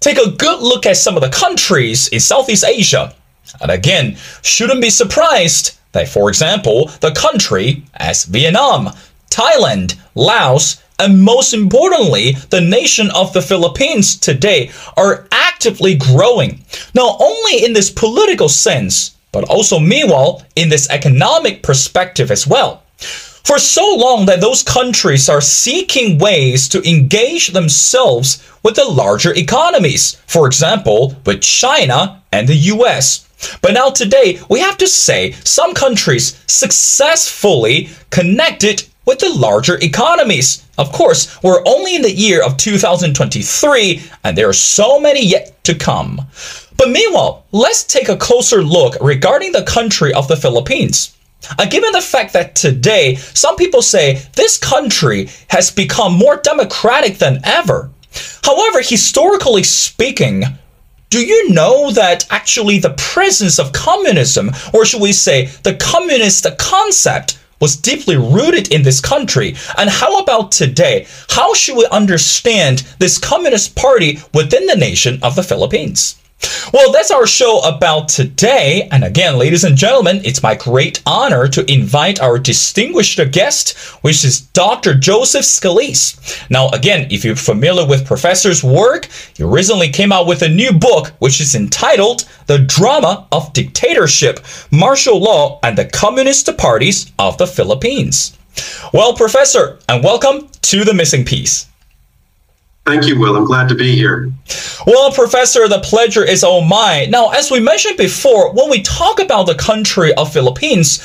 take a good look at some of the countries in Southeast Asia. And again, shouldn't be surprised that, for example, the country as Vietnam, Thailand, Laos, and most importantly, the nation of the Philippines today are actively growing, not only in this political sense, but also meanwhile in this economic perspective as well. For so long that those countries are seeking ways to engage themselves with the larger economies, for example, with China and the US. But now today, we have to say some countries successfully connected with the larger economies. Of course, we're only in the year of 2023 and there are so many yet to come. But meanwhile, let's take a closer look regarding the country of the Philippines. Uh, given the fact that today some people say this country has become more democratic than ever. However, historically speaking, do you know that actually the presence of communism, or should we say the communist concept, was deeply rooted in this country. And how about today? How should we understand this Communist Party within the nation of the Philippines? Well, that's our show about today. And again, ladies and gentlemen, it's my great honor to invite our distinguished guest, which is Dr. Joseph Scalise. Now, again, if you're familiar with Professor's work, he recently came out with a new book, which is entitled The Drama of Dictatorship, Martial Law, and the Communist Parties of the Philippines. Well, Professor, and welcome to The Missing Piece. Thank you, Will. I'm glad to be here. Well, Professor, the pleasure is all mine. Now, as we mentioned before, when we talk about the country of Philippines,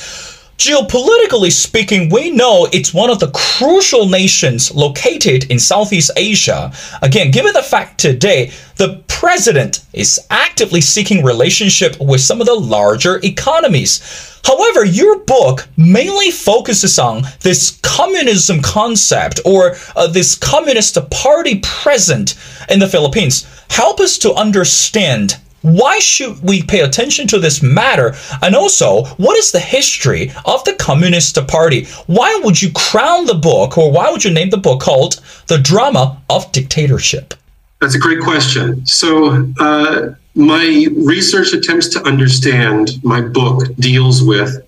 Geopolitically speaking, we know it's one of the crucial nations located in Southeast Asia. Again, given the fact today the president is actively seeking relationship with some of the larger economies. However, your book mainly focuses on this communism concept or uh, this communist party present in the Philippines. Help us to understand why should we pay attention to this matter? And also, what is the history of the Communist Party? Why would you crown the book, or why would you name the book called The Drama of Dictatorship? That's a great question. So, uh, my research attempts to understand my book deals with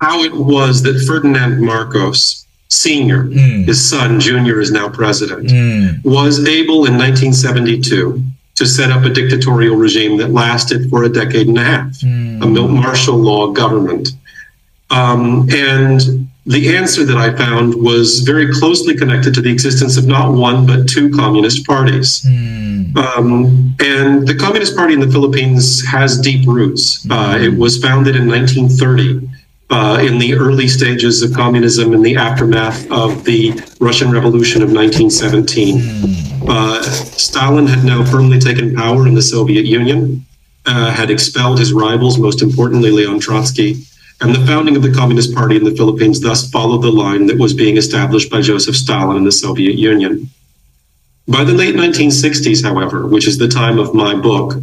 how it was that Ferdinand Marcos Sr., mm. his son, Junior, is now president, mm. was able in 1972 to set up a dictatorial regime that lasted for a decade and a half, mm. a martial law government. Um, and the answer that I found was very closely connected to the existence of not one, but two communist parties. Mm. Um, and the Communist Party in the Philippines has deep roots. Uh, it was founded in 1930. Uh, in the early stages of communism in the aftermath of the Russian Revolution of 1917. Uh, Stalin had now firmly taken power in the Soviet Union, uh, had expelled his rivals, most importantly, Leon Trotsky, and the founding of the Communist Party in the Philippines thus followed the line that was being established by Joseph Stalin in the Soviet Union. By the late 1960s, however, which is the time of my book,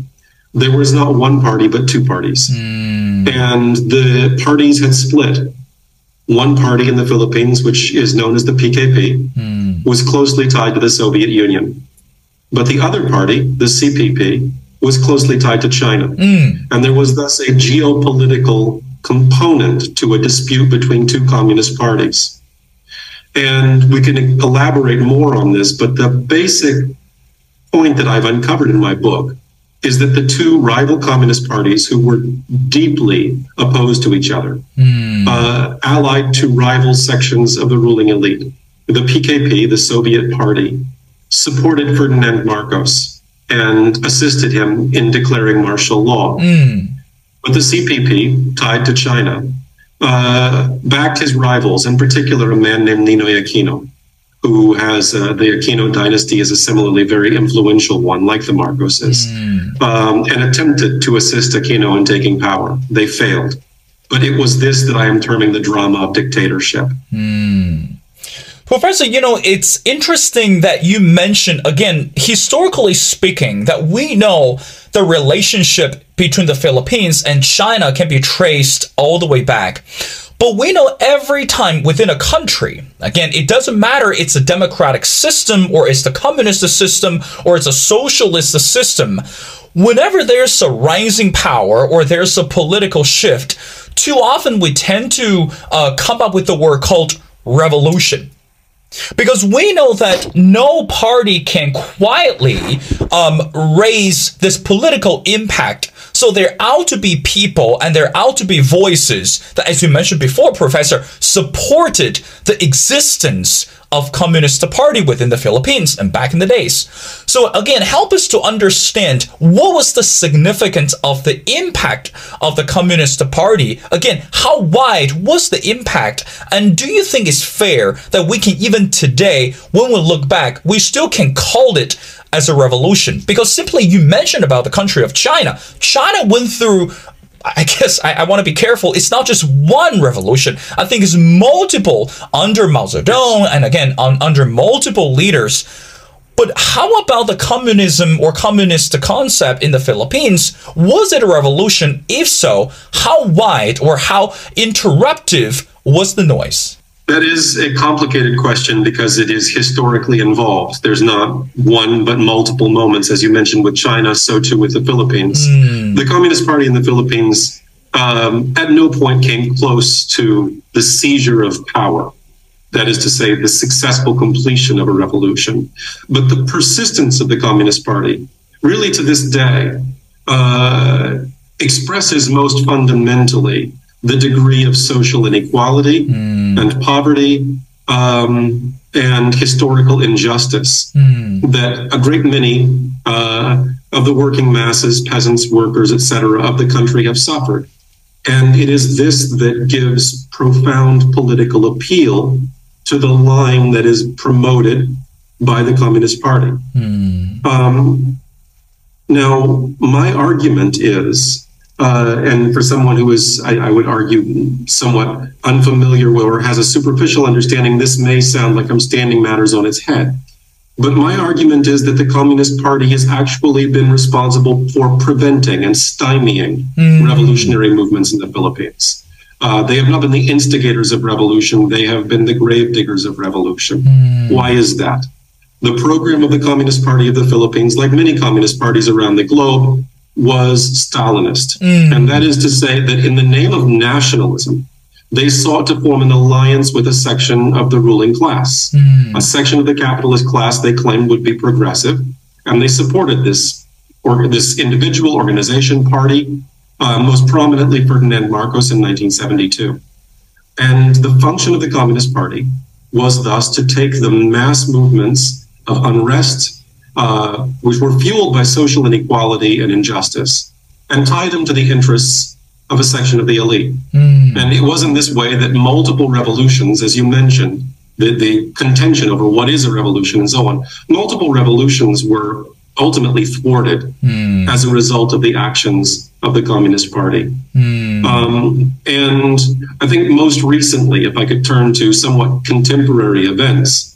there was not one party but two parties. Mm. And the parties had split. One party in the Philippines, which is known as the PKP, mm. Was closely tied to the Soviet Union. But the other party, the CPP, was closely tied to China. Mm. And there was thus a geopolitical component to a dispute between two communist parties. And we can elaborate more on this, but the basic point that I've uncovered in my book is that the two rival communist parties who were deeply opposed to each other, mm. uh, allied to rival sections of the ruling elite, the PKP, the Soviet party, supported Ferdinand Marcos and assisted him in declaring martial law. Mm. But the CPP, tied to China, uh, backed his rivals, in particular a man named Ninoy Aquino, who has uh, the Aquino dynasty is a similarly very influential one, like the Marcoses, mm. um, and attempted to assist Aquino in taking power. They failed. But it was this that I am terming the drama of dictatorship. Mm. Professor, you know, it's interesting that you mentioned, again, historically speaking, that we know the relationship between the Philippines and China can be traced all the way back. But we know every time within a country, again, it doesn't matter it's a democratic system or it's the communist system or it's a socialist system, whenever there's a rising power or there's a political shift, too often we tend to uh, come up with the word called revolution. Because we know that no party can quietly um, raise this political impact. So there ought to be people and there ought to be voices that, as you mentioned before, Professor, supported the existence of Communist Party within the Philippines and back in the days. So again, help us to understand what was the significance of the impact of the Communist Party. Again, how wide was the impact? And do you think it's fair that we can even today, when we look back, we still can call it as a revolution? Because simply you mentioned about the country of China. China went through I guess I, I want to be careful. It's not just one revolution. I think it's multiple under Mao Zedong and again on, under multiple leaders. But how about the communism or communist concept in the Philippines? Was it a revolution? If so, how wide or how interruptive was the noise? That is a complicated question because it is historically involved. There's not one but multiple moments, as you mentioned with China, so too with the Philippines. Mm. The Communist Party in the Philippines um, at no point came close to the seizure of power. That is to say, the successful completion of a revolution. But the persistence of the Communist Party, really to this day, uh, expresses most fundamentally the degree of social inequality mm. and poverty um, and historical injustice mm. that a great many uh, of the working masses, peasants, workers, etc., of the country have suffered. And it is this that gives profound political appeal to the line that is promoted by the Communist Party. Mm. Um, now, my argument is uh, and for someone who is, I, I, would argue, somewhat unfamiliar with or has a superficial understanding, this may sound like I'm standing matters on its head. But my argument is that the Communist Party has actually been responsible for preventing and stymieing mm. revolutionary movements in the Philippines. Uh, they have not been the instigators of revolution, they have been the gravediggers of revolution. Mm. Why is that? The program of the Communist Party of the Philippines, like many communist parties around the globe, was Stalinist. Mm. And that is to say that in the name of nationalism, they sought to form an alliance with a section of the ruling class, mm. a section of the capitalist class they claimed would be progressive, and they supported this or this individual organization party, uh, most prominently Ferdinand Marcos in 1972. And the function of the Communist Party was thus to take the mass movements of unrest uh, which were fueled by social inequality and injustice, and tie them to the interests of a section of the elite. Mm. And it was in this way that multiple revolutions, as you mentioned, the, the contention over what is a revolution and so on, multiple revolutions were ultimately thwarted mm. as a result of the actions of the Communist Party. Mm. Um, and I think most recently, if I could turn to somewhat contemporary events,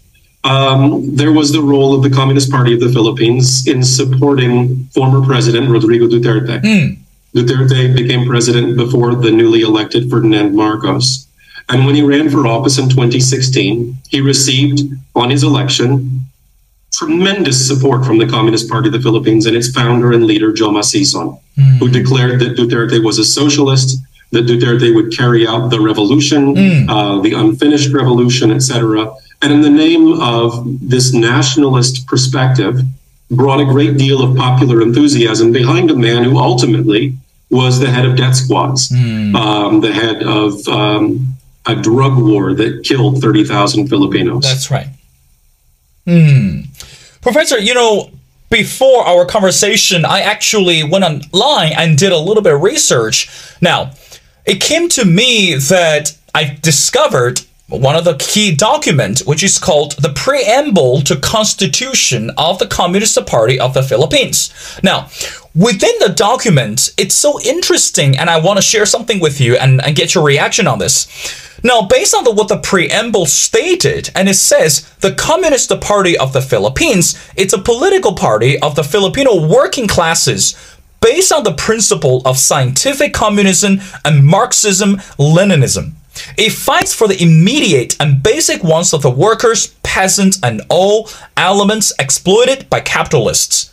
um, there was the role of the Communist Party of the Philippines in supporting former President Rodrigo Duterte. Mm. Duterte became president before the newly elected Ferdinand Marcos. And when he ran for office in 2016, he received on his election tremendous support from the Communist Party of the Philippines and its founder and leader, Joma Sison, mm. who declared that Duterte was a socialist, that Duterte would carry out the revolution, mm. uh, the unfinished revolution, etc and in the name of this nationalist perspective, brought a great deal of popular enthusiasm behind a man who ultimately was the head of death squads, mm. um, the head of um, a drug war that killed 30,000 Filipinos. That's right. Mm. Professor, you know, before our conversation, I actually went online and did a little bit of research. Now, it came to me that I discovered one of the key documents, which is called the Preamble to Constitution of the Communist Party of the Philippines. Now, within the document, it's so interesting, and I want to share something with you and, and get your reaction on this. Now, based on the, what the preamble stated, and it says the Communist Party of the Philippines, it's a political party of the Filipino working classes based on the principle of scientific communism and Marxism Leninism. It fights for the immediate and basic wants of the workers, peasants, and all elements exploited by capitalists.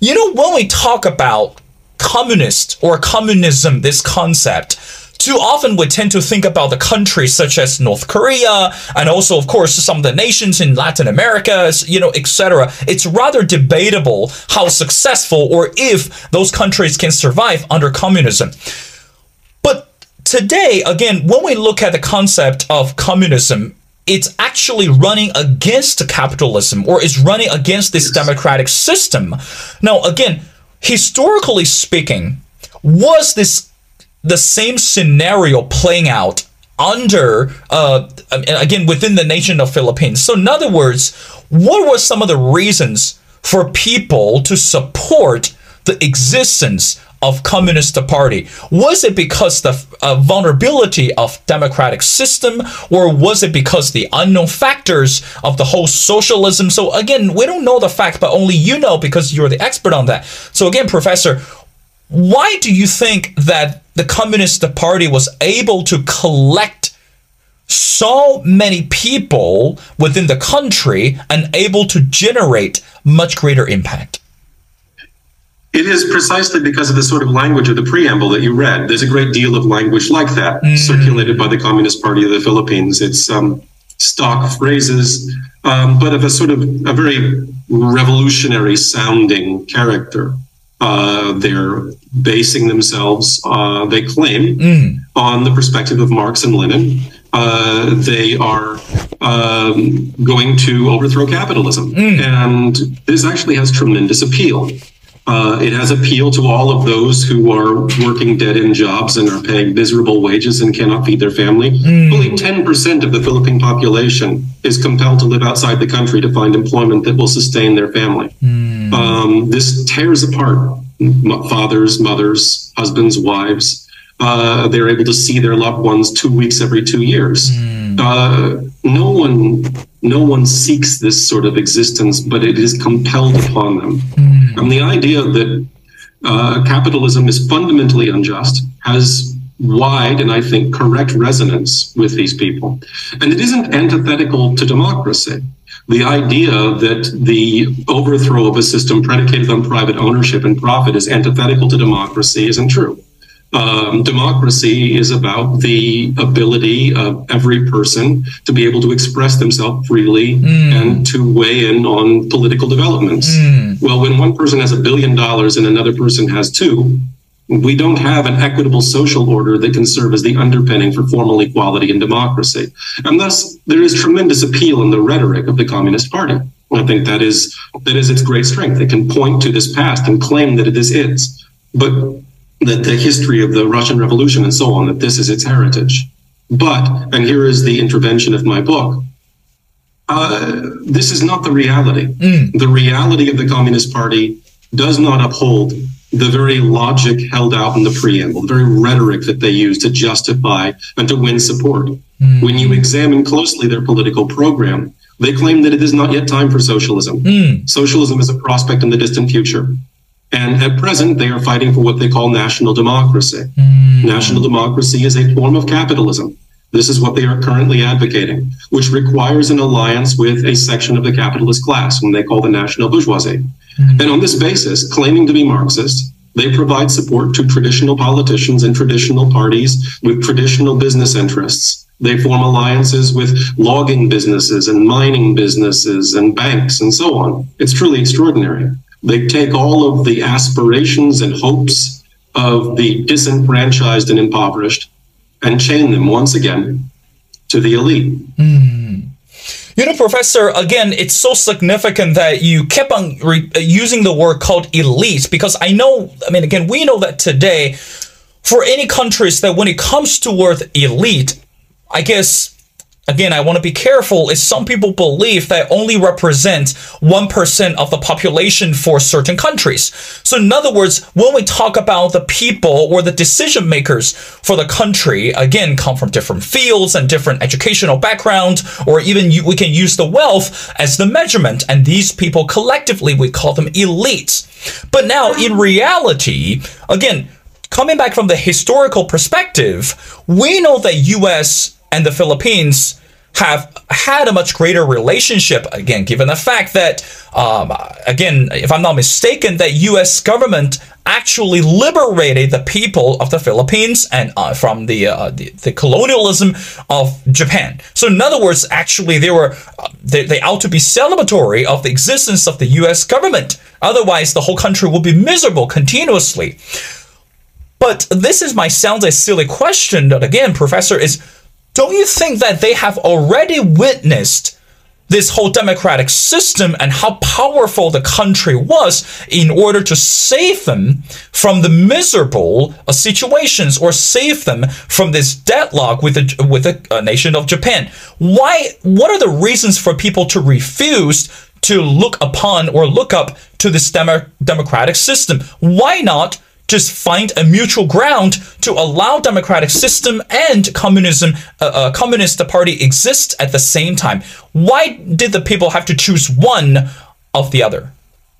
You know, when we talk about communist or communism, this concept, too often we tend to think about the countries such as North Korea and also, of course, some of the nations in Latin America, you know, etc. It's rather debatable how successful or if those countries can survive under communism. But today, again, when we look at the concept of communism, it's actually running against capitalism or is running against this democratic system. Now, again, historically speaking, was this the same scenario playing out under uh, again within the nation of Philippines. So in other words, what were some of the reasons for people to support the existence of communist party? Was it because the uh, vulnerability of democratic system or was it because the unknown factors of the whole socialism? So again we don't know the fact but only you know because you're the expert on that. So again professor why do you think that the Communist Party was able to collect so many people within the country and able to generate much greater impact? It is precisely because of the sort of language of the preamble that you read. There's a great deal of language like that mm. circulated by the Communist Party of the Philippines. It's um, stock phrases, um, but of a sort of a very revolutionary sounding character. Uh, they're basing themselves, uh, they claim, mm. on the perspective of Marx and Lenin. Uh, they are um, going to overthrow capitalism. Mm. And this actually has tremendous appeal. Uh, it has appeal to all of those who are working dead end jobs and are paying miserable wages and cannot feed their family. Mm. Only 10% of the Philippine population is compelled to live outside the country to find employment that will sustain their family. Um, this tears apart fathers, mothers, husbands, wives. Uh, they're able to see their loved ones two weeks every two years. Mm. Uh, no one, no one seeks this sort of existence, but it is compelled upon them. Mm. And the idea that uh, capitalism is fundamentally unjust has wide and I think correct resonance with these people, and it isn't antithetical to democracy the idea that the overthrow of a system predicated on private ownership and profit is antithetical to democracy isn't true. Um, democracy is about the ability of every person to be able to express themselves freely mm. and to weigh in on political developments. Mm. Well, when one person has a billion dollars and another person has two, we don't have an equitable social order that can serve as the underpinning for formal equality and democracy. And thus, there is tremendous appeal in the rhetoric of the Communist Party. I think that is that is its great strength. It can point to this past and claim that it is its, but that the history of the Russian Revolution and so on, that this is its heritage. But, and here is the intervention of my book, uh, this is not the reality. Mm. The reality of the Communist Party does not uphold the very logic held out in the preamble, the very rhetoric that they use to justify and to win support. Mm. When you examine closely their political program, they claim that it is not yet time for socialism. Mm. Socialism is a prospect in the distant future. And at present, they are fighting for what they call national democracy. Mm. National democracy is a form of capitalism. This is what they are currently advocating, which requires an alliance with a section of the capitalist class, whom they call the national bourgeoisie. Mm-hmm. And on this basis, claiming to be Marxist, they provide support to traditional politicians and traditional parties with traditional business interests. They form alliances with logging businesses and mining businesses and banks and so on. It's truly extraordinary. They take all of the aspirations and hopes of the disenfranchised and impoverished and chain them once again to the elite. Mm. You know, Professor, again, it's so significant that you kept on re- using the word called elite because I know, I mean, again, we know that today, for any countries that when it comes to word elite, I guess again, I want to be careful is some people believe that only represent 1% of the population for certain countries. So in other words, when we talk about the people or the decision makers for the country, again, come from different fields and different educational background, or even we can use the wealth as the measurement. And these people collectively, we call them elites. But now in reality, again, coming back from the historical perspective, we know that US and the Philippines have had a much greater relationship again given the fact that um, again if i'm not mistaken that us government actually liberated the people of the philippines and uh, from the, uh, the, the colonialism of japan. So in other words actually they were uh, they, they ought to be celebratory of the existence of the us government. Otherwise the whole country would be miserable continuously. But this is my sounds a silly question but again professor is don't you think that they have already witnessed this whole democratic system and how powerful the country was in order to save them from the miserable uh, situations or save them from this deadlock with the with the uh, nation of Japan. Why? What are the reasons for people to refuse to look upon or look up to this demo- democratic system? Why not? Just find a mutual ground to allow democratic system and communism, uh, uh, communist party exist at the same time. Why did the people have to choose one of the other?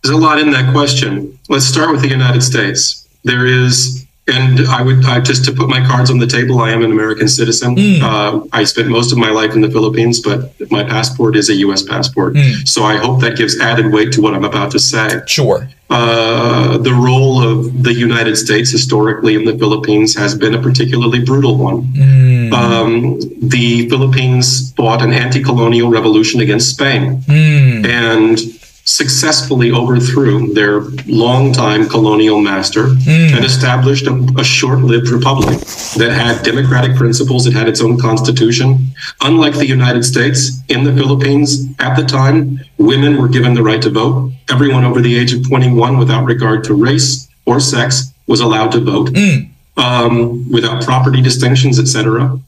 There's a lot in that question. Let's start with the United States. There is and I would I, just to put my cards on the table. I am an American citizen. Mm. Uh, I spent most of my life in the Philippines, but my passport is a U.S. passport. Mm. So I hope that gives added weight to what I'm about to say. Sure. Uh, the role of the United States historically in the Philippines has been a particularly brutal one. Mm. Um, the Philippines fought an anti-colonial revolution against Spain, mm. and successfully overthrew their longtime colonial master mm. and established a, a short-lived republic that had democratic principles. It had its own constitution. Unlike the United States, in the Philippines at the time, women were given the right to vote. Everyone over the age of 21, without regard to race or sex, was allowed to vote mm. um, without property distinctions, etc.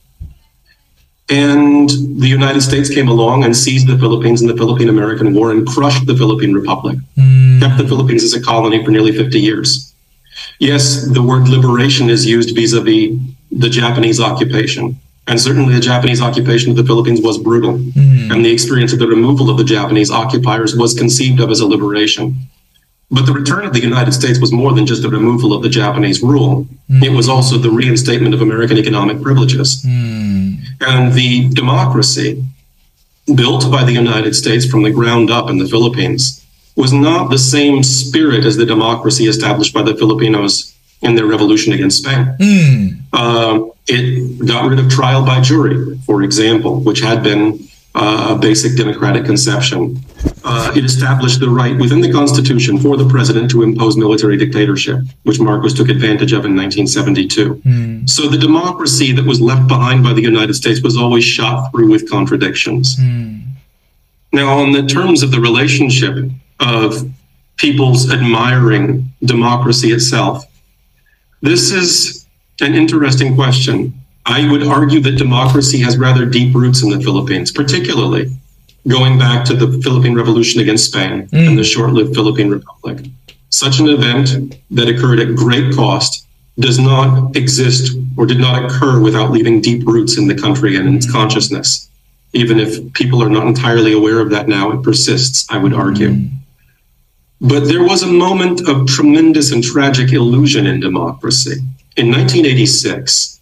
And the United States came along and seized the Philippines in the Philippine American War and crushed the Philippine Republic, mm. kept the Philippines as a colony for nearly 50 years. Yes, the word liberation is used vis a vis the Japanese occupation. And certainly the Japanese occupation of the Philippines was brutal. Mm. And the experience of the removal of the Japanese occupiers was conceived of as a liberation. But the return of the United States was more than just the removal of the Japanese rule. Mm. It was also the reinstatement of American economic privileges. Mm. And the democracy built by the United States from the ground up in the Philippines was not the same spirit as the democracy established by the Filipinos in their revolution against Spain. Mm. Uh, it got rid of trial by jury, for example, which had been uh, a basic democratic conception. Uh, it established the right within the Constitution for the president to impose military dictatorship, which Marcos took advantage of in 1972. Mm. So the democracy that was left behind by the United States was always shot through with contradictions. Mm. Now, on the terms of the relationship of people's admiring democracy itself, this is an interesting question. I would argue that democracy has rather deep roots in the Philippines, particularly going back to the Philippine Revolution against Spain mm. and the short lived Philippine Republic. Such an event that occurred at great cost does not exist or did not occur without leaving deep roots in the country and in its consciousness. Even if people are not entirely aware of that now, it persists, I would argue. Mm. But there was a moment of tremendous and tragic illusion in democracy. In 1986,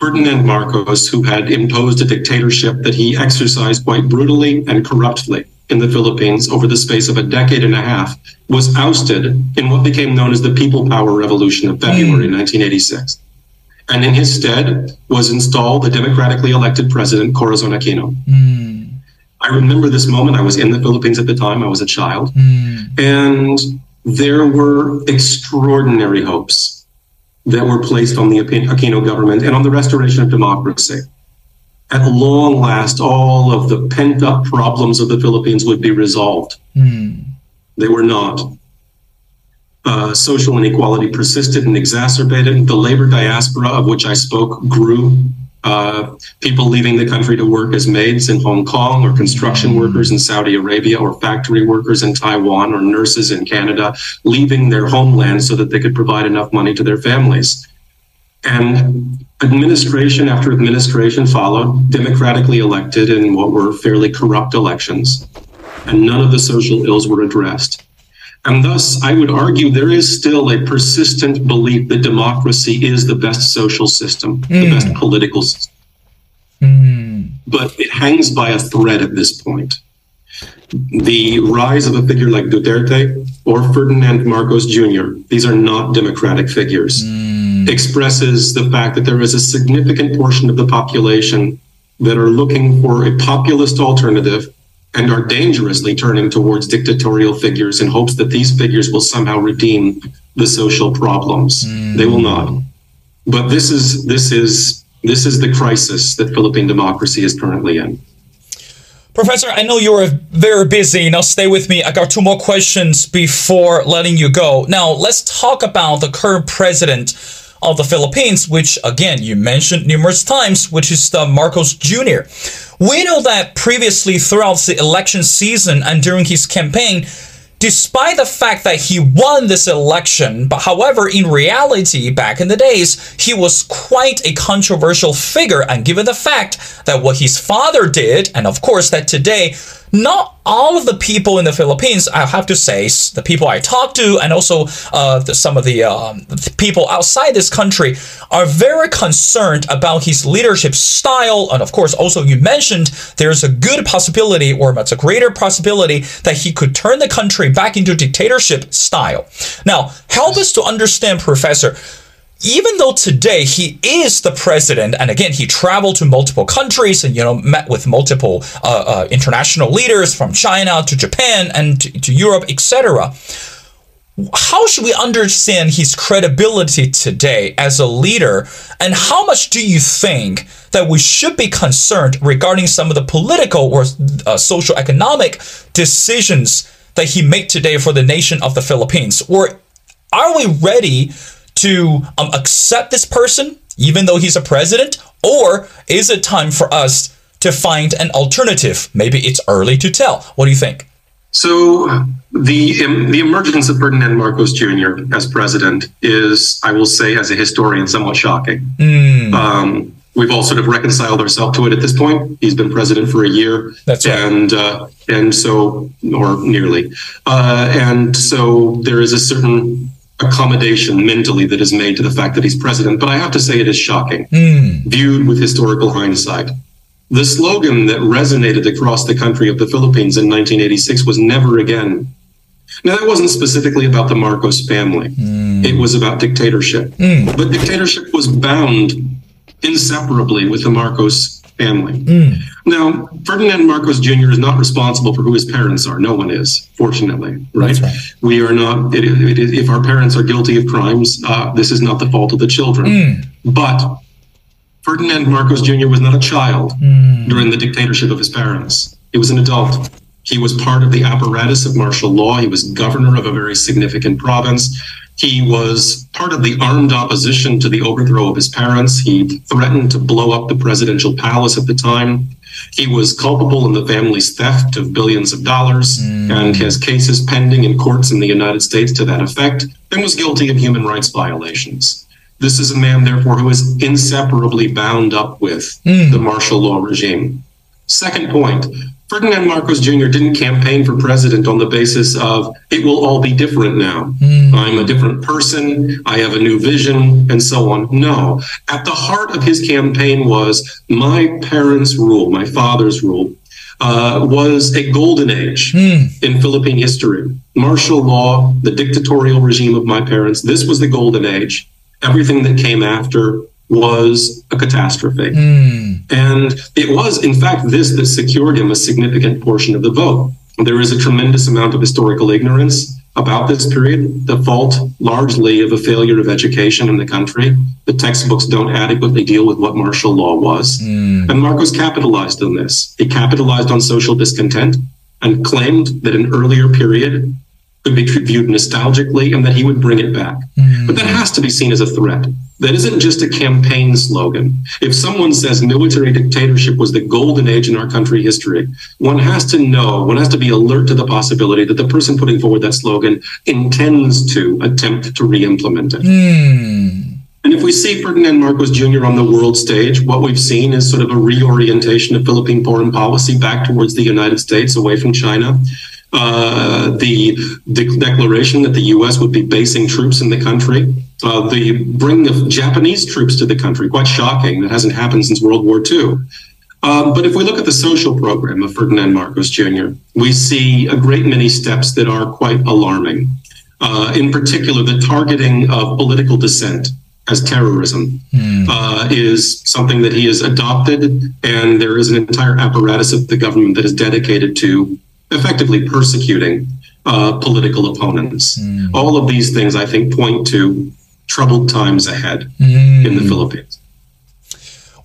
Ferdinand Marcos, who had imposed a dictatorship that he exercised quite brutally and corruptly in the Philippines over the space of a decade and a half, was ousted in what became known as the People Power Revolution of February mm. 1986. And in his stead was installed the democratically elected president, Corazon Aquino. Mm. I remember this moment. I was in the Philippines at the time, I was a child. Mm. And there were extraordinary hopes that were placed on the Aquino government and on the restoration of democracy. At long last, all of the pent up problems of the Philippines would be resolved. Mm. They were not. Uh, social inequality persisted and exacerbated. The labor diaspora of which I spoke grew uh, people leaving the country to work as maids in Hong Kong, or construction mm. workers in Saudi Arabia, or factory workers in Taiwan, or nurses in Canada, leaving their homeland so that they could provide enough money to their families. And administration after administration followed, democratically elected in what were fairly corrupt elections, and none of the social ills were addressed. And thus, I would argue there is still a persistent belief that democracy is the best social system, mm. the best political system. Mm. but it hangs by a thread at this point. The rise of a figure like Duterte or Ferdinand Marcos Jr., these are not democratic figures, mm. expresses the fact that there is a significant portion of the population that are looking for a populist alternative and are dangerously turning towards dictatorial figures in hopes that these figures will somehow redeem the social problems. Mm. They will not. But this is this is this is the crisis that Philippine democracy is currently in. Professor, I know you're very busy. Now, stay with me. I got two more questions before letting you go. Now, let's talk about the current president of the Philippines, which again you mentioned numerous times, which is the Marcos Jr. We know that previously throughout the election season and during his campaign, despite the fact that he won this election, but however, in reality, back in the days, he was quite a controversial figure. And given the fact that what his father did, and of course that today not all of the people in the Philippines, I have to say, the people I talk to, and also uh, the, some of the, um, the, people outside this country, are very concerned about his leadership style. And of course, also you mentioned there's a good possibility, or much a greater possibility, that he could turn the country back into dictatorship style. Now, help us to understand, Professor even though today he is the president, and again he traveled to multiple countries and you know met with multiple uh, uh, international leaders from China to Japan and to, to Europe, etc. How should we understand his credibility today as a leader, and how much do you think that we should be concerned regarding some of the political or uh, social economic decisions that he made today for the nation of the Philippines, or are we ready? To um, accept this person, even though he's a president? Or is it time for us to find an alternative? Maybe it's early to tell. What do you think? So the um, the emergence of Ferdinand Marcos Jr. as president is, I will say, as a historian, somewhat shocking. Mm. Um, we've all sort of reconciled ourselves to it at this point. He's been president for a year, That's right. and uh, and so or nearly, uh, and so there is a certain accommodation mentally that is made to the fact that he's president, but I have to say it is shocking, mm. viewed with historical hindsight. The slogan that resonated across the country of the Philippines in 1986 was never again. Now, that wasn't specifically about the Marcos family. Mm. It was about dictatorship. Mm. But dictatorship was bound inseparably with the Marcos family. Mm. Now, Ferdinand Marcos Jr. is not responsible for who his parents are. No one is, fortunately, right? right. We are not, it, it, it, if our parents are guilty of crimes, uh, this is not the fault of the children. Mm. But Ferdinand Marcos Jr. was not a child mm. during the dictatorship of his parents, he was an adult. He was part of the apparatus of martial law. He was governor of a very significant province. He was part of the armed opposition to the overthrow of his parents. He threatened to blow up the presidential palace at the time. He was culpable in the family's theft of billions of dollars mm. and has cases pending in courts in the United States to that effect and was guilty of human rights violations. This is a man, therefore, who is inseparably bound up with mm. the martial law regime. Second point Ferdinand Marcos Jr. didn't campaign for president on the basis of it will all be different now. Mm. I'm a different person. I have a new vision and so on. No. At the heart of his campaign was my parents' rule, my father's rule. Uh, was a golden age mm. in Philippine history. Martial law, the dictatorial regime of my parents, this was the golden age. Everything that came after was a catastrophe. Mm. And it was, in fact, this that secured him a significant portion of the vote. There is a tremendous amount of historical ignorance about this period, the fault largely of a failure of education in the country. The textbooks don't adequately deal with what martial law was. Mm. And Marcos capitalized on this. He capitalized on social discontent and claimed that an earlier period be viewed nostalgically and that he would bring it back. Mm. But that has to be seen as a threat. That isn't just a campaign slogan. If someone says military dictatorship was the golden age in our country history, one has to know, one has to be alert to the possibility that the person putting forward that slogan intends to attempt to re implement it. Mm. And if we see Ferdinand Marcos Jr. on the world stage, what we've seen is sort of a reorientation of Philippine foreign policy back towards the United States, away from China. Uh, the de- declaration that the U.S. would be basing troops in the country, uh, the bringing of Japanese troops to the country, quite shocking. That hasn't happened since World War II. Um, but if we look at the social program of Ferdinand Marcos Jr., we see a great many steps that are quite alarming. Uh, in particular, the targeting of political dissent as terrorism mm. uh, is something that he has adopted, and there is an entire apparatus of the government that is dedicated to effectively persecuting uh, political opponents. Mm. All of these things, I think, point to troubled times ahead mm. in the Philippines.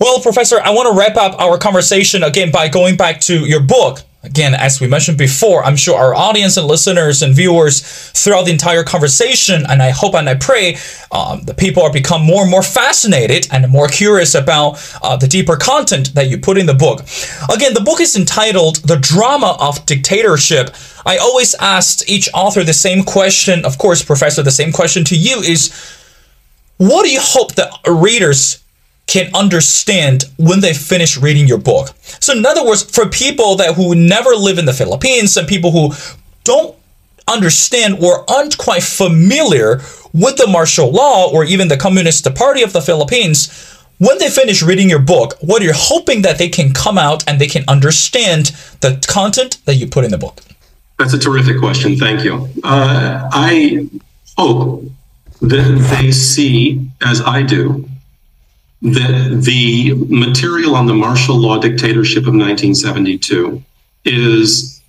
Well, Professor, I want to wrap up our conversation again by going back to your book, Again, as we mentioned before, I'm sure our audience and listeners and viewers throughout the entire conversation, and I hope and I pray um, the people are become more and more fascinated and more curious about uh, the deeper content that you put in the book. Again, the book is entitled The Drama of Dictatorship. I always asked each author the same question. Of course, Professor, the same question to you is what do you hope that readers can understand when they finish reading your book. So in other words, for people that who never live in the Philippines and people who don't understand or aren't quite familiar with the martial law or even the Communist Party of the Philippines, when they finish reading your book, what you're hoping that they can come out and they can understand the content that you put in the book? That's a terrific question. Thank you. Uh, I hope that they see, as I do, that the material on the martial law dictatorship of 1972 is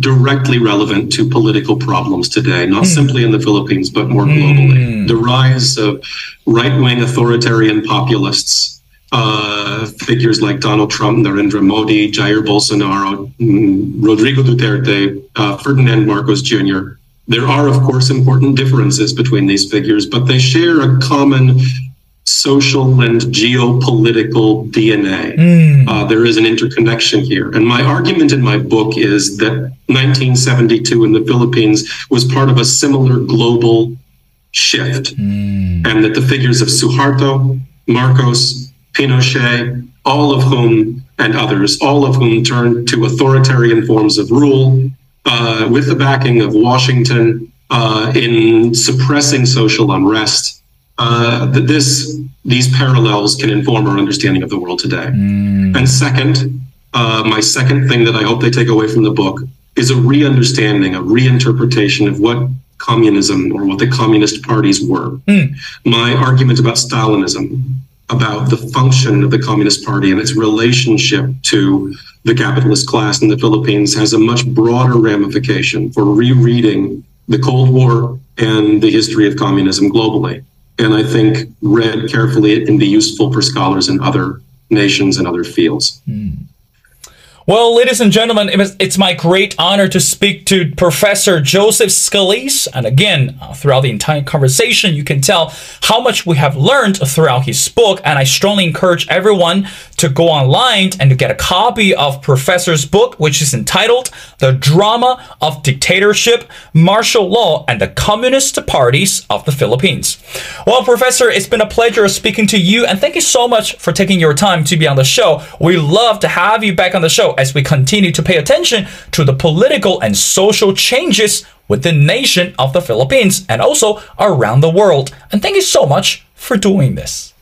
directly relevant to political problems today, not mm. simply in the Philippines, but more globally. Mm. The rise of right wing authoritarian populists, uh, figures like Donald Trump, Narendra Modi, Jair Bolsonaro, mm, Rodrigo Duterte, uh, Ferdinand Marcos Jr. There are, of course, important differences between these figures, but they share a common social and geopolitical DNA. Mm. Uh, there is an interconnection here. And my argument in my book is that 1972 in the Philippines was part of a similar global shift, mm. and that the figures of Suharto, Marcos, Pinochet, all of whom and others, all of whom turned to authoritarian forms of rule uh, with the backing of Washington uh, in suppressing social unrest uh, that this these parallels can inform our understanding of the world today. Mm. And second, uh, my second thing that I hope they take away from the book is a re-understanding, a reinterpretation of what communism or what the communist parties were. Mm. My argument about Stalinism, about the function of the Communist Party and its relationship to the capitalist class in the Philippines has a much broader ramification for rereading the Cold War and the history of communism globally and I think read carefully, it can be useful for scholars in other nations and other fields. Mm. Well, ladies and gentlemen, it's my great honor to speak to Professor Joseph Scalise. And again, uh, throughout the entire conversation, you can tell how much we have learned throughout his book. And I strongly encourage everyone to go online and to get a copy of Professor's book, which is entitled The Drama of Dictatorship, Martial Law, and the Communist Parties of the Philippines. Well, Professor, it's been a pleasure speaking to you. And thank you so much for taking your time to be on the show. We love to have you back on the show as we continue to pay attention to the political and social changes within the nation of the Philippines and also around the world. And thank you so much for doing this.